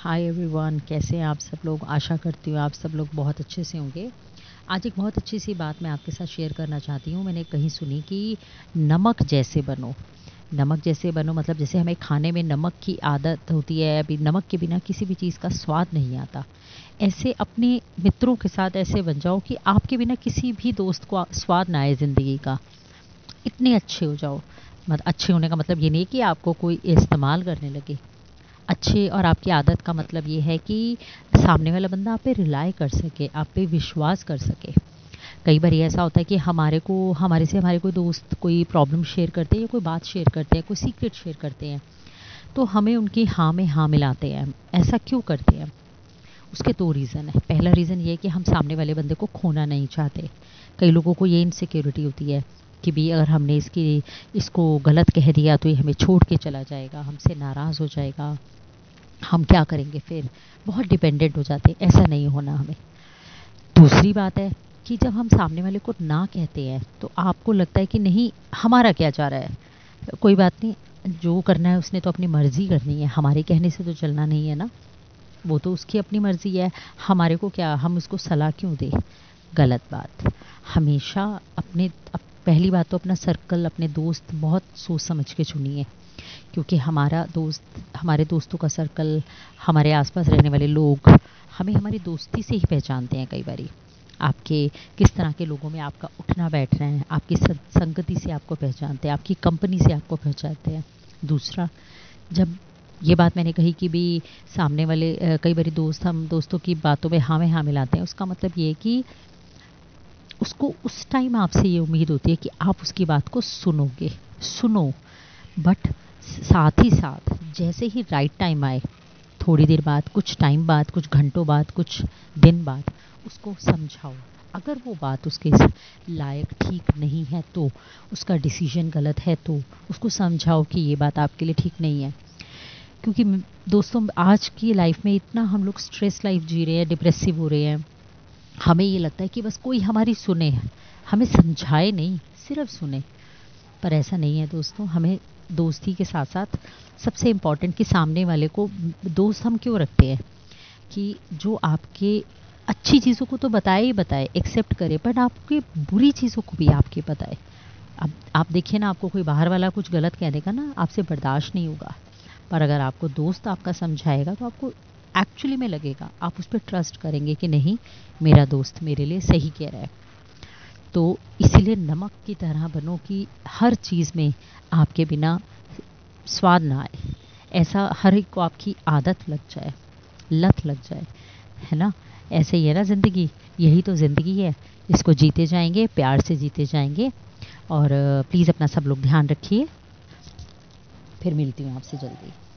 Hi everyone कैसे हैं आप सब लोग? आशा करती हूँ आप सब लोग बहुत अच्छे से होंगे। आज एक बहुत अच्छी सी बात मैं आपके साथ शेयर करना चाहती हूँ। मैंने कहीं सुनी कि नमक जैसे बनो। नमक जैसे बनो मतलब जैसे हमें खाने में नमक की आदत होती है, अभी नमक के बिना किसी भी चीज़ का स्वाद नहीं आता। ऐसे अपने मित्रों के साथ ऐसे बन जाओ कि आपके बिना किसी भी दोस्त को स्वाद ना आए ज़िंदगी का। इतने अच्छे हो जाओ। मतलब अच्छे होने का मतलब ये नहीं कि आपको कोई इस्तेमाल करने लगे। अच्छे और आपकी आदत का मतलब ये है कि सामने वाला बंदा आप पे रिलाई कर सके, आप पे विश्वास कर सके। कई बार ऐसा होता है कि हमारे को, हमारे से हमारे कोई दोस्त कोई प्रॉब्लम शेयर करते हैं या कोई बात शेयर करते हैं, कोई सीक्रेट शेयर करते हैं तो हमें उनकी हाँ में हाँ मिलाते हैं। ऐसा क्यों करते हैं? उसके दो रीज़न है। पहला रीज़न ये है कि हम सामने वाले बंदे को खोना नहीं चाहते। कई लोगों को ये इनसिक्योरिटी होती है। कि भी अगर हमने इसकी इसको गलत कह दिया तो ये हमें छोड़ के चला जाएगा हमसे नाराज़ हो जाएगा। हम क्या करेंगे फिर? बहुत डिपेंडेंट हो जाते हैं ऐसा नहीं होना हमें। दूसरी बात है कि जब हम सामने वाले को ना कहते हैं तो आपको लगता है कि नहीं हमारा क्या जा रहा है? कोई बात नहीं जो करना है उसने तो अपनी मर्ज़ी करनी है। हमारे कहने से तो चलना नहीं है ना। वो तो उसकी अपनी मर्ज़ी है। हमारे को क्या हम उसको सलाह क्यों दें? गलत बात। हमेशा अपने अप, पहली बात तो अपना सर्कल अपने दोस्त बहुत सोच समझ के चुनिए, क्योंकि हमारा दोस्त, हमारे दोस्तों का सर्कल हमारे आसपास रहने वाले लोग, हमें हमारी दोस्ती से ही पहचानते हैं कई बारी। आपके, किस तरह के लोगों में आपका उठना बैठ रहे हैं, आपकी संगति से आपको पहचानते हैं, आपकी कंपनी से आपको पहचानते हैं। दूसरा, जब ये बात मैंने कही कि भी सामने वाले कई बारी दोस्त, हम दोस्तों की बातों में हाँ में हाँ मिलाते हैं, उसका मतलब ये है कि उसको उस टाइम आपसे ये उम्मीद होती है कि आप उसकी बात को सुनोगे। सुनो। बट साथ ही साथ, जैसे ही राइट टाइम आए, थोड़ी देर बाद, कुछ टाइम बाद, कुछ घंटों बाद, कुछ दिन बाद, उसको समझाओ। अगर वो बात उसके लायक ठीक नहीं है तो उसका डिसीज़न गलत है तो उसको समझाओ कि ये बात आपके लिए ठीक नहीं है। क्योंकि दोस्तों, आज की लाइफ में इतना हम लोग स्ट्रेस लाइफ जी रहे हैं डिप्रेसिव हो रहे हैं। हमें ये लगता है कि बस कोई हमारी सुने, हमें समझाए नहीं, सिर्फ़ सुने। पर ऐसा नहीं है दोस्तों, हमें दोस्ती के साथ साथ सबसे इंपॉर्टेंट कि सामने वाले को दोस्त हम क्यों रखते हैं? कि जो आपके अच्छी चीज़ों को तो बताए ही बताए एक्सेप्ट करे बट आपके बुरी चीज़ों को भी आपके बताए। अब आप देखिए ना, आपको कोई बाहर वाला कुछ गलत कह देगा ना, आपसे बर्दाश्त नहीं होगा। पर अगर आपको दोस्त आपका समझाएगा तो आपको एक्चुअली में लगेगा। आप उस पर ट्रस्ट करेंगे कि नहीं, मेरा दोस्त मेरे लिए सही कह रहा है। तो इसीलिए नमक की तरह बनो कि हर चीज़ में आपके बिना स्वाद ना आए। ऐसा हर एक को आपकी आदत लग जाए, लत लग जाए, है ना? ऐसे ही है ना ज़िंदगी। यही तो ज़िंदगी है। इसको जीते जाएँगे, प्यार से जीते जाएँगे। और प्लीज़ अपना सब लोग ध्यान रखिए। फिर मिलती हूँ आपसे जल्दी।